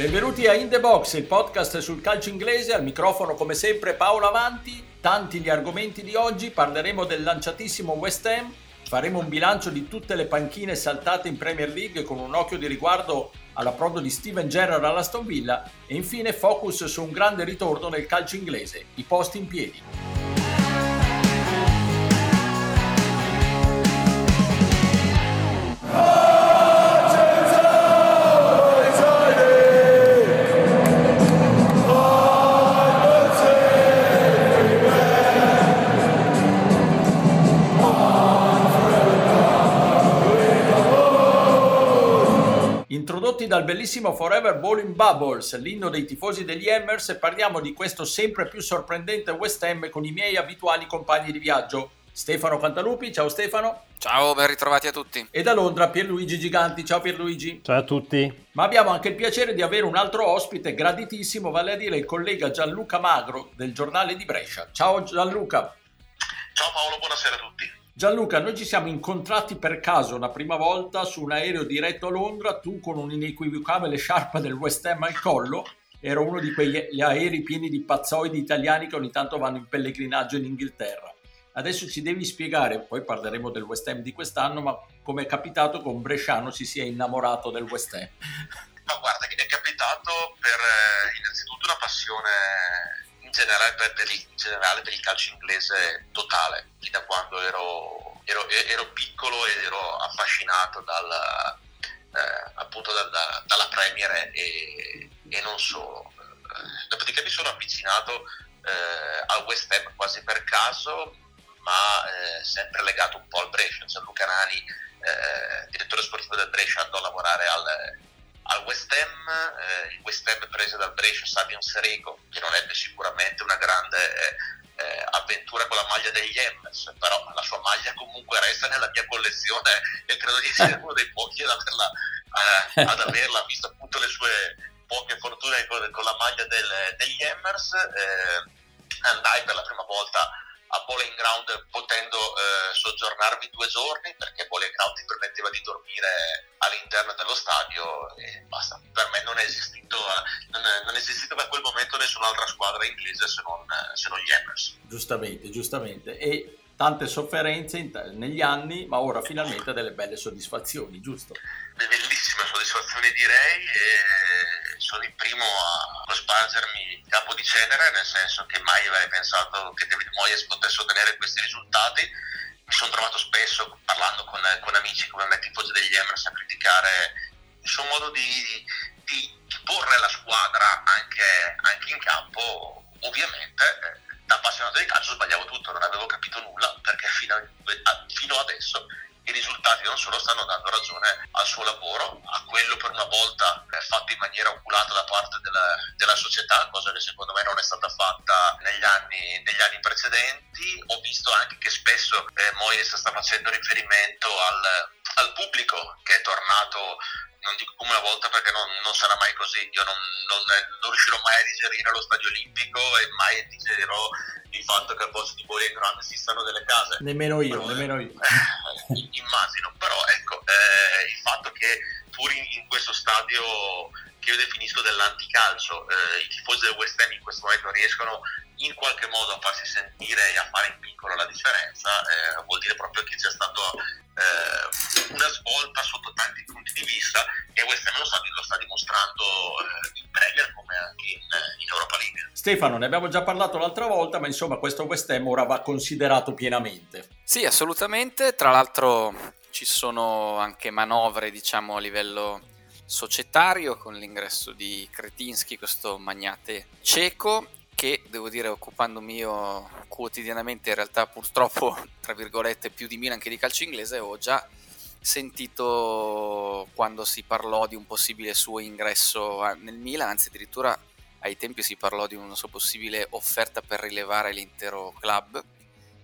Benvenuti a In The Box, il podcast sul calcio inglese, al microfono come sempre Paolo Avanti, tanti gli argomenti di oggi, parleremo del lanciatissimo West Ham, faremo un bilancio di tutte le panchine saltate in Premier League con un occhio di riguardo all'approdo di Steven Gerrard all'Aston Villa. E infine focus su un grande ritorno nel calcio inglese, i posti in piedi. Introdotti dal bellissimo Forever Bowling Bubbles, l'inno dei tifosi degli Hammers, parliamo di questo sempre più sorprendente West Ham con i miei abituali compagni di viaggio. Stefano Cantalupi, ciao Stefano. Ciao, ben ritrovati a tutti. E da Londra Pierluigi Giganti, ciao Pierluigi. Ciao a tutti. Ma abbiamo anche il piacere di avere un altro ospite graditissimo, vale a dire il collega Gianluca Magro del giornale di Brescia. Ciao Gianluca. Ciao Paolo, buonasera a tutti. Gianluca, noi ci siamo incontrati per caso una prima volta su un aereo diretto a Londra, tu con un'inequivocabile sciarpa del West Ham al collo, ero uno di quegli aerei pieni di pazzoidi italiani che ogni tanto vanno in pellegrinaggio in Inghilterra. Adesso ci devi spiegare, poi parleremo del West Ham di quest'anno, ma come è capitato che un bresciano si sia innamorato del West Ham? Ma guarda, è capitato per eh, innanzitutto una passione in generale per, per, il, in generale per il calcio inglese totale, fin da quando ero, ero, ero piccolo ed ero affascinato dal, eh, appunto da, da, dalla Premier e, e non solo. Eh, dopodiché mi sono avvicinato eh, al West Ham quasi per caso, ma eh, sempre legato un po' al Brescia. Gianluca Nani, eh, direttore sportivo del Brescia, andò a lavorare al al West Ham, eh, il West Ham prese dal Brescia Sabian Serego, che non ebbe sicuramente una grande eh, eh, avventura con la maglia degli Emmers, però la sua maglia comunque resta nella mia collezione e credo di essere uno dei pochi ad averla, eh, ad averla visto appunto le sue poche fortune con, con la maglia del, degli Emmers. Eh, andai per la prima volta a Bowling Ground potendo eh, soggiornarvi due giorni perché Bowling Ground ti permetteva di dormire all'interno dello stadio e basta. Per me non è esistito, non è, non è esistito da quel momento nessun'altra squadra inglese se non, se non gli Hammers. Giustamente, giustamente. E tante sofferenze negli anni, ma ora finalmente delle belle soddisfazioni, giusto? Bellissime soddisfazioni direi e sono il primo a spargermi capo di cenere, nel senso che mai avrei pensato che David Moyes potesse ottenere questi risultati. Mi sono trovato spesso parlando con, con amici come me, tifosi degli Emirates, a criticare il suo modo di, di, di porre la squadra anche, anche in campo, ovviamente eh, da appassionato di calcio sbagliavo tutto, non avevo capito nulla perché fino, a, fino adesso i risultati non solo stanno dando ragione al suo lavoro, a quello per una volta fatto in maniera oculata da parte della, della, società, cosa che secondo me non è stata fatta negli anni, negli anni precedenti. Ho visto anche che spesso eh, Moyes sta facendo riferimento al, al pubblico che è tornato non dico come una volta perché non, non sarà mai così, io non, non, non, riuscirò mai a digerire lo stadio olimpico e mai digerirò il fatto che al posto di Bowling Ground esistano delle case. Nemmeno io, però, nemmeno io. Eh, immagino, però ecco, eh, il fatto che pur in, in, questo stadio che io definisco dell'anticalcio, eh, i tifosi del West Ham in questo momento riescono in qualche modo a farsi sentire e a fare in piccolo la differenza, eh, vuol dire proprio che c'è stato eh, una svolta sotto tanti punti di vista e West Ham lo sta, lo sta dimostrando eh, in Premier come anche in, in, Europa League. Stefano, ne abbiamo già parlato l'altra volta, ma insomma questo West Ham ora va considerato pienamente. Sì, assolutamente, tra l'altro ci sono anche manovre diciamo a livello societario con l'ingresso di Kretinsky, questo magnate cieco che devo dire occupandomi io quotidianamente in realtà purtroppo tra virgolette più di Milan che di calcio inglese ho già sentito quando si parlò di un possibile suo ingresso nel Milan anzi addirittura ai tempi si parlò di una sua possibile offerta per rilevare l'intero club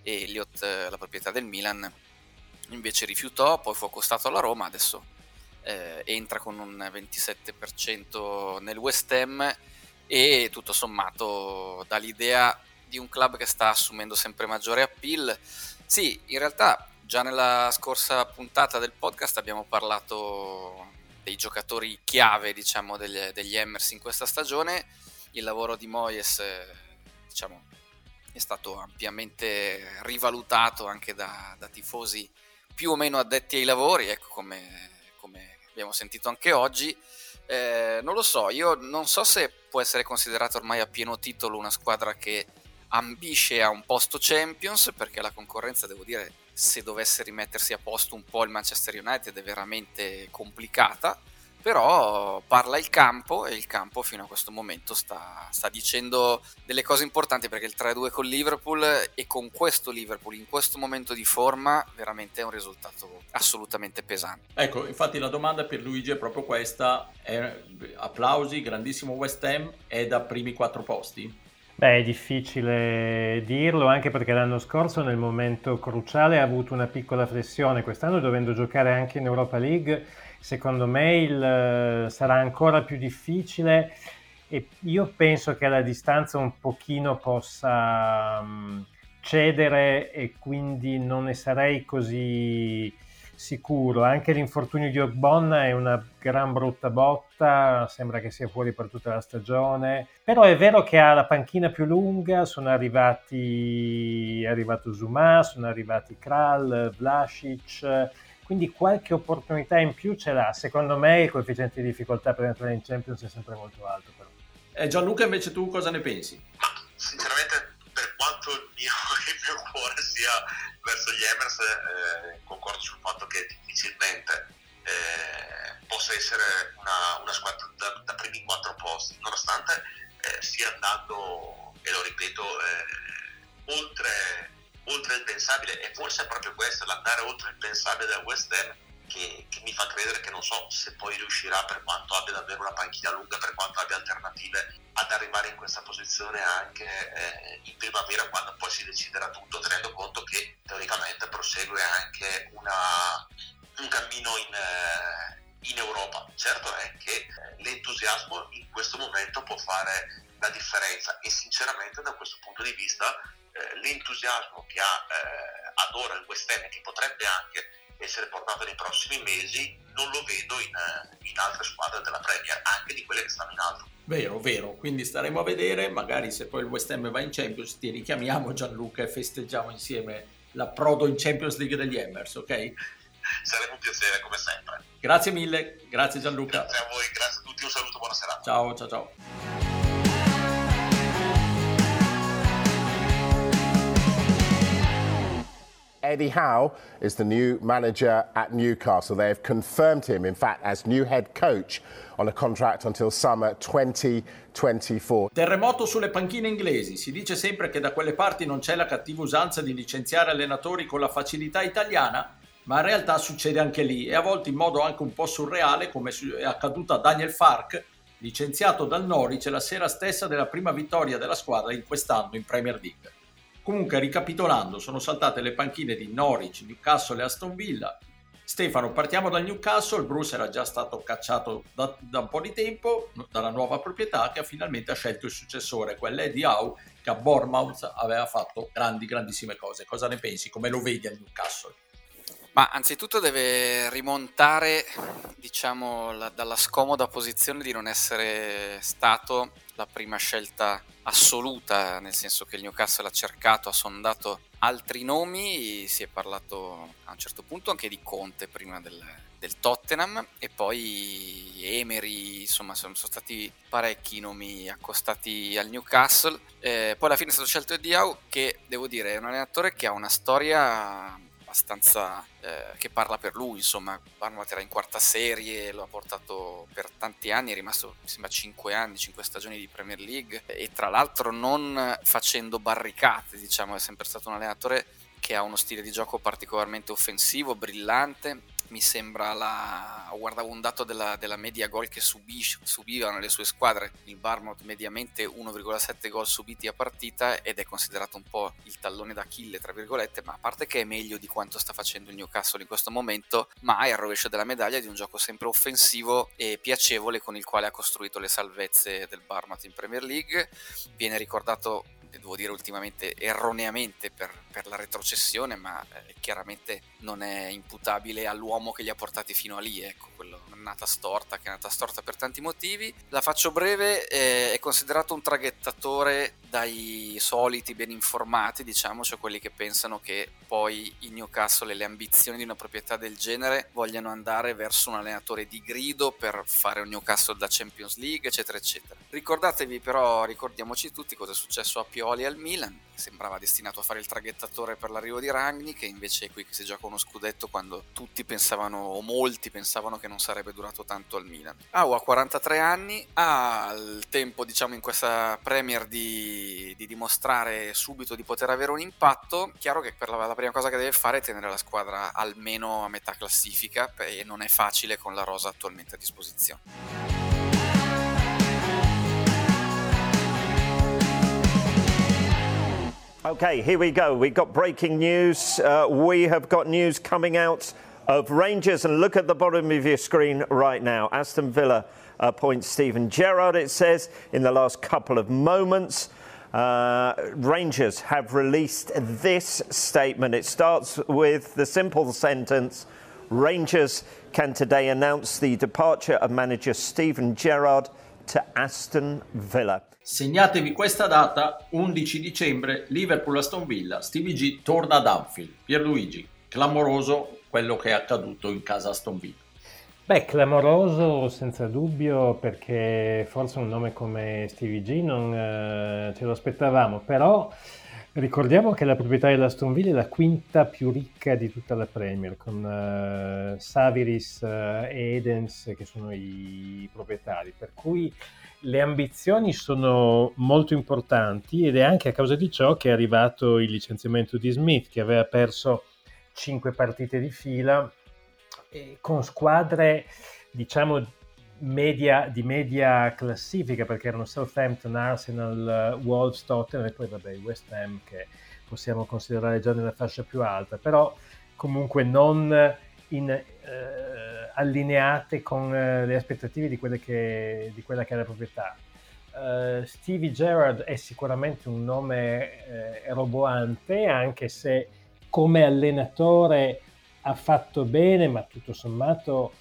e Elliott la proprietà del Milan invece rifiutò poi fu accostato alla Roma adesso eh, entra con un 27% nel West Ham e tutto sommato dall'idea di un club che sta assumendo sempre maggiore appeal. Sì, in realtà già nella scorsa puntata del podcast abbiamo parlato dei giocatori chiave diciamo, degli, degli Hammers in questa stagione. Il lavoro di Moyes diciamo, è stato ampiamente rivalutato anche da, da, tifosi più o meno addetti ai lavori, ecco come abbiamo sentito anche oggi. Eh, non lo so, io non so se può essere considerata ormai a pieno titolo una squadra che ambisce a un posto Champions, perché la concorrenza, devo dire, se dovesse rimettersi a posto un po' il Manchester United è veramente complicata però parla il campo e il campo fino a questo momento sta, sta, dicendo delle cose importanti perché il 3-2 con Liverpool e con questo Liverpool in questo momento di forma veramente è un risultato assolutamente pesante. Ecco, infatti la domanda per Luigi è proprio questa, è, applausi, grandissimo West Ham, è da primi quattro posti? Beh, è difficile dirlo anche perché l'anno scorso nel momento cruciale ha avuto una piccola flessione, quest'anno dovendo giocare anche in Europa League secondo me il, eh, sarà ancora più difficile e io penso che la distanza un pochino possa um, cedere e quindi non ne sarei così sicuro. Anche l'infortunio di Ogbonna è una gran brutta botta, sembra che sia fuori per tutta la stagione, però è vero che ha la panchina più lunga, sono arrivati, è arrivato Zuma, sono arrivati Kral, Vlasic, quindi qualche opportunità in più ce l'ha. Secondo me il coefficiente di difficoltà per entrare in Champions è sempre molto alto. Però. Eh, Gianluca, invece tu cosa ne pensi? Ma sinceramente, per quanto il mio, il mio cuore sia verso gli Emers, eh, concordo sul fatto che difficilmente eh, possa essere una, una squadra da, da, primi quattro posti, nonostante eh, stia andando, e lo ripeto, eh, oltre oltre il pensabile e forse è proprio questo, l'andare oltre il pensabile del West Ham che, che, mi fa credere che non so se poi riuscirà per quanto abbia davvero una panchina lunga, per quanto abbia alternative ad arrivare in questa posizione anche eh, in primavera quando poi si deciderà tutto tenendo conto che teoricamente prosegue anche una, un cammino in, eh, in, Europa. Certo è che eh, l'entusiasmo in questo momento può fare la differenza e sinceramente da questo punto di vista eh, l'entusiasmo che ha eh, ad ora il West Ham che potrebbe anche essere portato nei prossimi mesi non lo vedo in, eh, in, altre squadre della Premier, anche di quelle che stanno in alto. Vero, vero, quindi staremo a vedere, magari se poi il West Ham va in Champions ti richiamiamo Gianluca e festeggiamo insieme l'approdo in Champions League degli Hammers, ok? Sarebbe un piacere come sempre. Grazie mille, grazie Gianluca. Grazie a voi, grazie a tutti, un saluto, buona serata. Ciao, ciao, ciao. Eddie Howe is the new manager at Newcastle. They have confirmed him, in fact, as new head coach on a contract until summer 2024. Terremoto sulle panchine inglesi. Si dice sempre che da quelle parti non c'è la cattiva usanza di licenziare allenatori con la facilità italiana, ma in realtà succede anche lì e a volte in modo anche un po' surreale, come è accaduto a Daniel Fark, licenziato dal Norwich la sera stessa della prima vittoria della squadra in quest'anno in Premier League. Comunque, ricapitolando, sono saltate le panchine di Norwich, Newcastle e Aston Villa. Stefano, partiamo dal Newcastle. Bruce era già stato cacciato da, da, un po' di tempo dalla nuova proprietà che ha finalmente scelto il successore, quell'Eddie Howe, che a Bournemouth aveva fatto grandi, grandissime cose. Cosa ne pensi? Come lo vedi al Newcastle? Ma anzitutto deve rimontare, diciamo, la, dalla scomoda posizione di non essere stato la prima scelta assoluta, nel senso che il Newcastle ha cercato, ha sondato altri nomi, si è parlato a un certo punto anche di Conte prima del, del Tottenham e poi Emery, insomma sono, sono stati parecchi nomi accostati al Newcastle. Eh, poi alla fine è stato scelto Diao che devo dire è un allenatore che ha una storia abbastanza eh, che parla per lui, insomma, Barnwell era in quarta serie, lo ha portato per tanti anni, è rimasto mi sembra 5 anni, 5 stagioni di Premier League. E tra l'altro non facendo barricate, diciamo, è sempre stato un allenatore che ha uno stile di gioco particolarmente offensivo, brillante mi sembra la... guardavo un dato della, della media gol che subis... subivano le sue squadre, il Barmouth mediamente 1,7 gol subiti a partita ed è considerato un po' il tallone d'Achille tra virgolette, ma a parte che è meglio di quanto sta facendo il Newcastle in questo momento, ma è al rovescio della medaglia di un gioco sempre offensivo e piacevole con il quale ha costruito le salvezze del Barmouth in Premier League, viene ricordato devo dire ultimamente erroneamente per, per la retrocessione, ma eh, chiaramente non è imputabile all'uomo che li ha portati fino a lì, ecco, quello nata storta, che è nata storta per tanti motivi. La faccio breve, eh, è considerato un traghettatore dai soliti ben informati, diciamo, cioè quelli che pensano che poi in Newcastle e le ambizioni di una proprietà del genere vogliano andare verso un allenatore di grido per fare un Newcastle da Champions League, eccetera, eccetera. Ricordatevi però, ricordiamoci tutti cosa è successo a Pioli al Milan, sembrava destinato a fare il traghettatore per l'arrivo di Ragni, che invece è qui che si gioca uno scudetto quando tutti pensavano, o molti pensavano che non sarebbe durato tanto al Milan. Au ha 43 anni, ha il tempo, diciamo, in questa Premier di, di, dimostrare subito di poter avere un impatto. Chiaro che per la, la, prima cosa che deve fare è tenere la squadra almeno a metà classifica e non è facile con la rosa attualmente a disposizione. Okay, here we go. We've got breaking news. Uh, we have got news coming out of Rangers, and look at the bottom of your screen right now. Aston Villa appoints Stephen Gerrard, it says, in the last couple of moments. Uh, Rangers have released this statement. It starts with the simple sentence Rangers can today announce the departure of manager Stephen Gerrard to Aston Villa. Segnatevi questa data, 11 dicembre, Liverpool-Aston Villa, Stevie G torna ad Anfield. Pierluigi, clamoroso quello che è accaduto in casa Aston Villa. Beh, clamoroso senza dubbio perché forse un nome come Stevie G non eh, ce lo aspettavamo, però ricordiamo che la proprietà dell'Aston Villa è la quinta più ricca di tutta la Premier, con eh, Saviris eh, e Edens che sono i proprietari, per cui le ambizioni sono molto importanti ed è anche a causa di ciò che è arrivato il licenziamento di Smith che aveva perso cinque partite di fila con squadre diciamo media, di media classifica perché erano Southampton, Arsenal, Wolves, Tottenham e poi vabbè West Ham che possiamo considerare già nella fascia più alta però comunque non in eh, allineate con eh, le aspettative di, che, di, quella che è la proprietà. Uh, Stevie Gerrard è sicuramente un nome eh, roboante, anche se come allenatore ha fatto bene, ma tutto sommato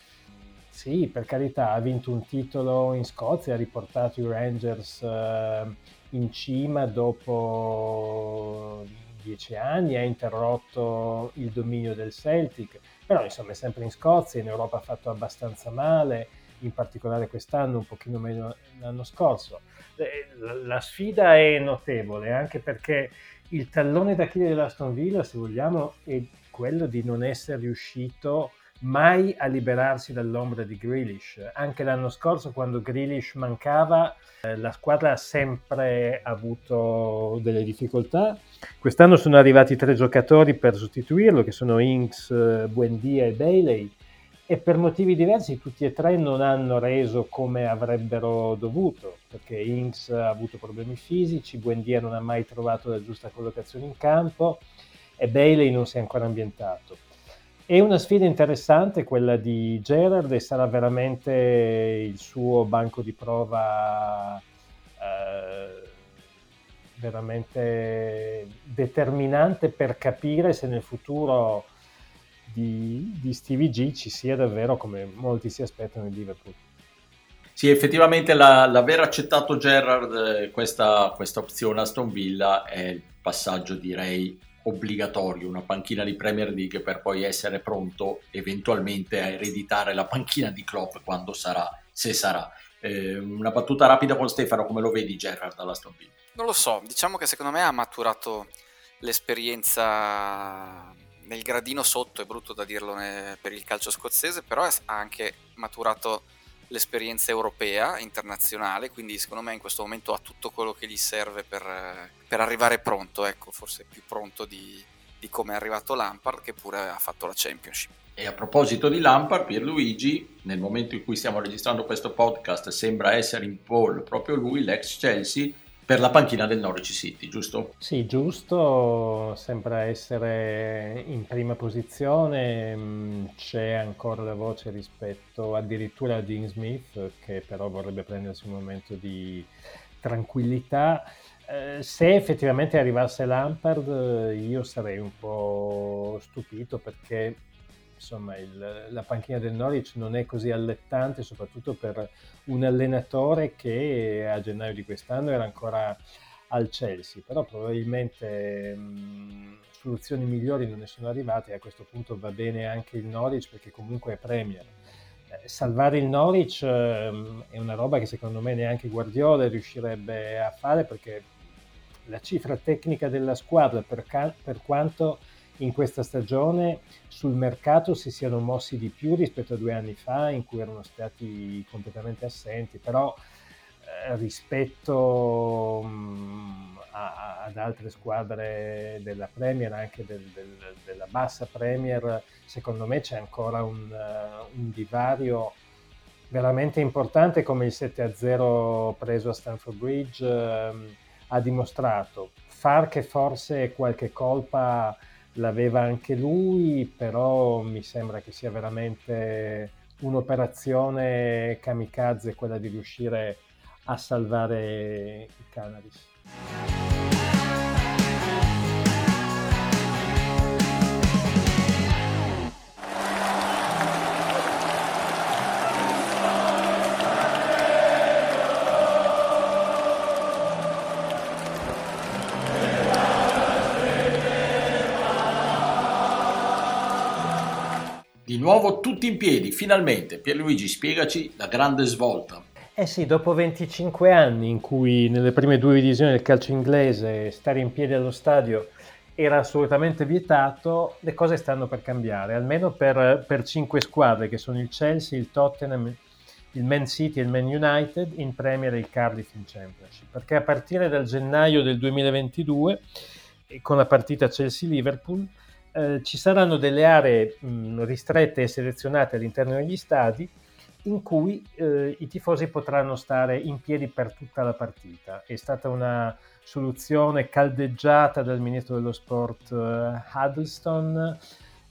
sì, per carità, ha vinto un titolo in Scozia, ha riportato i Rangers uh, in cima dopo dieci anni, ha interrotto il dominio del Celtic però insomma è sempre in Scozia, in Europa ha fatto abbastanza male, in particolare quest'anno, un pochino meno l'anno scorso. Eh, la sfida è notevole anche perché il tallone d'Achille dell'Aston Villa, se vogliamo, è quello di non essere riuscito mai a liberarsi dall'ombra di Grealish. Anche l'anno scorso, quando Grealish mancava, eh, la squadra ha sempre avuto delle difficoltà. Quest'anno sono arrivati tre giocatori per sostituirlo, che sono Inks, eh, Buendia e Bailey, e per motivi diversi tutti e tre non hanno reso come avrebbero dovuto, perché Inks ha avuto problemi fisici, Buendia non ha mai trovato la giusta collocazione in campo e Bailey non si è ancora ambientato. È una sfida interessante quella di Gerard e sarà veramente il suo banco di prova eh, veramente determinante per capire se nel futuro di, di Stevie G ci sia davvero come molti si aspettano in Liverpool. Sì, effettivamente la, l'aver accettato Gerrard eh, questa, questa opzione Aston Villa è il passaggio direi obbligatorio una panchina di Premier League per poi essere pronto eventualmente a ereditare la panchina di Klopp quando sarà, se sarà. Eh, una battuta rapida con Stefano, come lo vedi Gerrard all'Aston Villa? Non lo so, diciamo che secondo me ha maturato l'esperienza nel gradino sotto, è brutto da dirlo per il calcio scozzese, però ha anche maturato l'esperienza europea, internazionale, quindi secondo me in questo momento ha tutto quello che gli serve per, per arrivare pronto, ecco, forse più pronto di, di come è arrivato Lampard che pure ha fatto la Championship. E a proposito di Lampard, Pierluigi, nel momento in cui stiamo registrando questo podcast, sembra essere in pole proprio lui, l'ex Chelsea, per la panchina del Norwich City, giusto? Sì, giusto, sembra essere in prima posizione, mm, c'è ancora la voce rispetto addirittura a Dean Smith che però vorrebbe prendersi un momento di tranquillità. Eh, se effettivamente arrivasse Lampard, io sarei un po' stupito perché insomma, il, la panchina del Norwich non è così allettante, soprattutto per un allenatore che a gennaio di quest'anno era ancora al Chelsea, però probabilmente mh, soluzioni migliori non ne sono arrivate e a questo punto va bene anche il Norwich perché comunque è Premier. Eh, salvare il Norwich eh, è una roba che secondo me neanche Guardiola riuscirebbe a fare perché la cifra tecnica della squadra per, ca- per quanto in questa stagione sul mercato si siano mossi di più rispetto a due anni fa in cui erano stati completamente assenti, però eh, rispetto mh, mm, a, ad altre squadre della Premier, anche del, del, della bassa Premier, secondo me c'è ancora un, uh, un divario veramente importante come il 7-0 preso a Stanford Bridge uh, ha dimostrato. Far che forse qualche colpa l'aveva anche lui, però mi sembra che sia veramente un'operazione kamikaze quella di riuscire a salvare i Canaris. Nuovo tutti in piedi, finalmente. Pierluigi, spiegaci la grande svolta. Eh sì, dopo 25 anni in cui nelle prime due divisioni del calcio inglese stare in piedi allo stadio era assolutamente vietato, le cose stanno per cambiare, almeno per, per cinque squadre che sono il Chelsea, il Tottenham, il Man City e il Man United in Premier e il Cardiff in Championship, perché a partire dal gennaio del 2022, con la partita Chelsea-Liverpool, eh, ci saranno delle aree mh, ristrette e selezionate all'interno degli stadi in cui eh, i tifosi potranno stare in piedi per tutta la partita. È stata una soluzione caldeggiata dal ministro dello sport eh, Huddleston.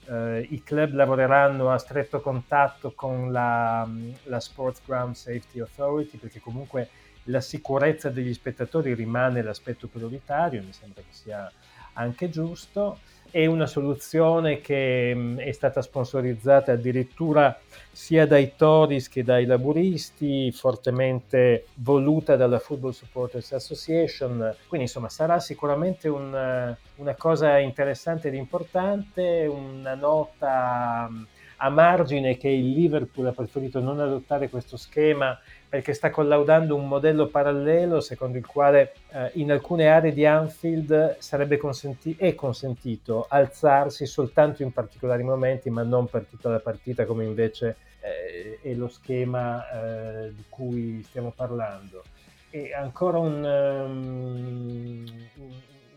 Eh, I club lavoreranno a stretto contatto con la, la Sports Ground Safety Authority perché comunque la sicurezza degli spettatori rimane l'aspetto prioritario, mi sembra che sia anche giusto è una soluzione che mh, è stata sponsorizzata addirittura sia dai Tories che dai laburisti, fortemente voluta dalla Football Supporters Association. Quindi insomma sarà sicuramente un, una cosa interessante ed importante, una nota a margine che il Liverpool ha preferito non adottare questo schema perché sta collaudando un modello parallelo secondo il quale eh, in alcune aree di Anfield sarebbe consenti- è consentito alzarsi soltanto in particolari momenti, ma non per tutta la partita, come invece eh, è lo schema eh, di cui stiamo parlando. E ancora un, um,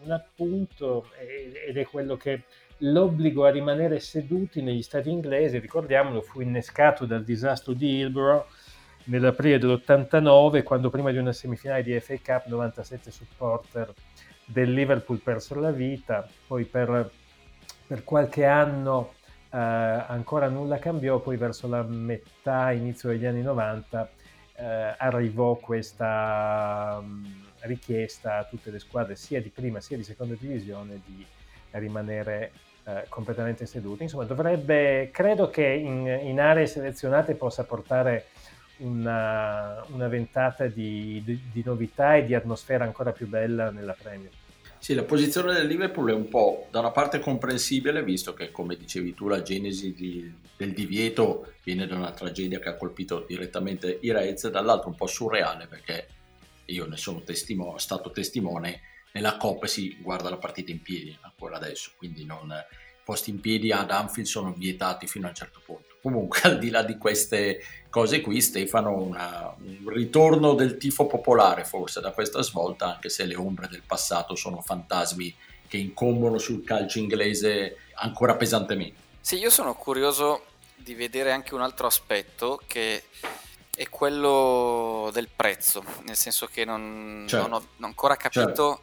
un appunto, ed è quello che l'obbligo a rimanere seduti negli stati inglesi, ricordiamolo, fu innescato dal disastro di Hillborough nell'aprile dell'89, quando prima di una semifinale di FA Cup 97 supporter del Liverpool persero la vita, poi per, per qualche anno eh, ancora nulla cambiò, poi verso la metà, inizio degli anni 90 eh, arrivò questa um, richiesta a tutte le squadre sia di prima sia di seconda divisione di rimanere eh, completamente seduti. Insomma, dovrebbe, credo che in, in aree selezionate possa portare una, una ventata di, di, di, novità e di atmosfera ancora più bella nella Premier. Sì, la posizione del Liverpool è un po' da una parte comprensibile, visto che, come dicevi tu, la genesi di, del divieto viene da una tragedia che ha colpito direttamente i Reds, dall'altro un po' surreale, perché io ne sono testimo, stato testimone, nella Coppa si guarda la partita in piedi ancora adesso, quindi non, posti in piedi ad Anfield sono vietati fino a un certo punto. Comunque, al di là di queste cose qui, Stefano, una, un ritorno del tifo popolare forse da questa svolta, anche se le ombre del passato sono fantasmi che incombono sul calcio inglese ancora pesantemente. Sì, io sono curioso di vedere anche un altro aspetto che è quello del prezzo, nel senso che non, certo. non ho non ancora capito, certo.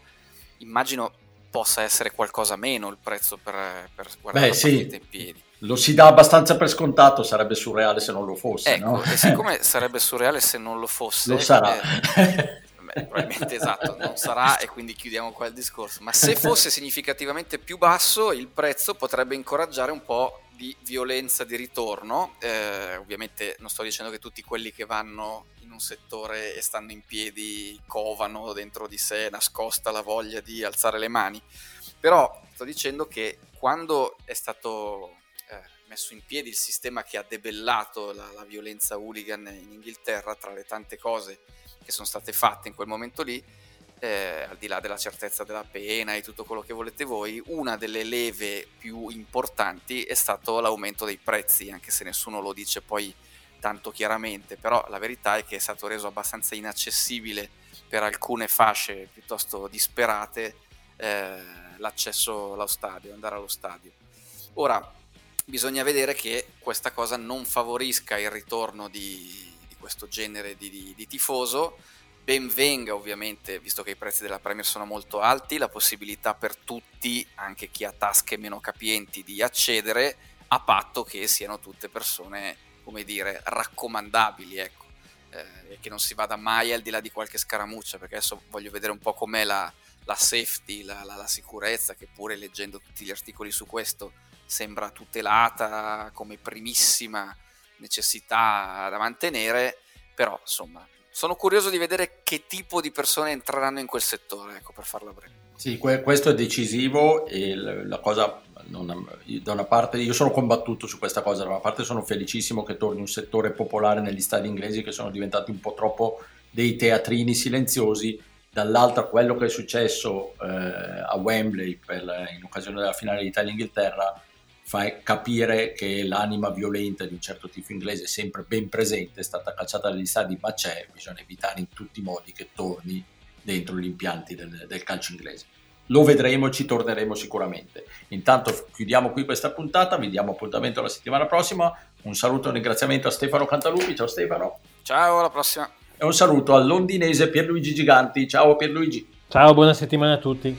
immagino possa essere qualcosa meno il prezzo per, per guardare Beh, sì. in piedi. Lo si dà abbastanza per scontato, sarebbe surreale se non lo fosse. Ecco, no? e siccome sarebbe surreale se non lo fosse, lo sarà. Eh, probabilmente esatto, non sarà e quindi chiudiamo qua il discorso. Ma se fosse significativamente più basso, il prezzo potrebbe incoraggiare un po' di violenza di ritorno. Eh, ovviamente non sto dicendo che tutti quelli che vanno in un settore e stanno in piedi covano dentro di sé nascosta la voglia di alzare le mani, però sto dicendo che quando è stato eh, messo in piedi il sistema che ha debellato la, la violenza hooligan in Inghilterra, tra le tante cose che sono state fatte in quel momento lì, eh, al di là della certezza della pena e tutto quello che volete voi, una delle leve più importanti è stato l'aumento dei prezzi, anche se nessuno lo dice poi tanto chiaramente, però la verità è che è stato reso abbastanza inaccessibile per alcune fasce piuttosto disperate eh, l'accesso allo stadio, andare allo stadio. Ora, bisogna vedere che questa cosa non favorisca il ritorno di, di questo genere di, di, di tifoso, ben venga ovviamente, visto che i prezzi della Premier sono molto alti, la possibilità per tutti, anche chi ha tasche meno capienti, di accedere a patto che siano tutte persone, come dire, raccomandabili, ecco, eh, e che non si vada mai al di là di qualche scaramuccia, perché adesso voglio vedere un po' com'è la, la safety, la, la, la sicurezza, che pure leggendo tutti gli articoli su questo sembra tutelata come primissima necessità da mantenere, però insomma sono curioso di vedere che tipo di persone entreranno in quel settore, ecco, per farla breve. Sì, que- questo è decisivo e la cosa, non, da una parte, io sono combattuto su questa cosa, da una parte sono felicissimo che torni un settore popolare negli stadi inglesi che sono diventati un po' troppo dei teatrini silenziosi, dall'altra quello che è successo eh, a Wembley per, in occasione della finale d'Italia-Inghilterra fa capire che l'anima violenta di un certo tifo inglese è sempre ben presente, è stata cacciata dagli stadi, ma c'è, bisogna evitare in tutti i modi che torni dentro gli impianti del, del calcio inglese. Lo vedremo, ci torneremo sicuramente. Intanto chiudiamo qui questa puntata, vi diamo appuntamento la settimana prossima. Un saluto e un ringraziamento a Stefano Cantalupi. Ciao Stefano. Ciao, alla prossima. E un saluto al londinese Pierluigi Giganti. Ciao Pierluigi. Ciao, buona settimana a tutti.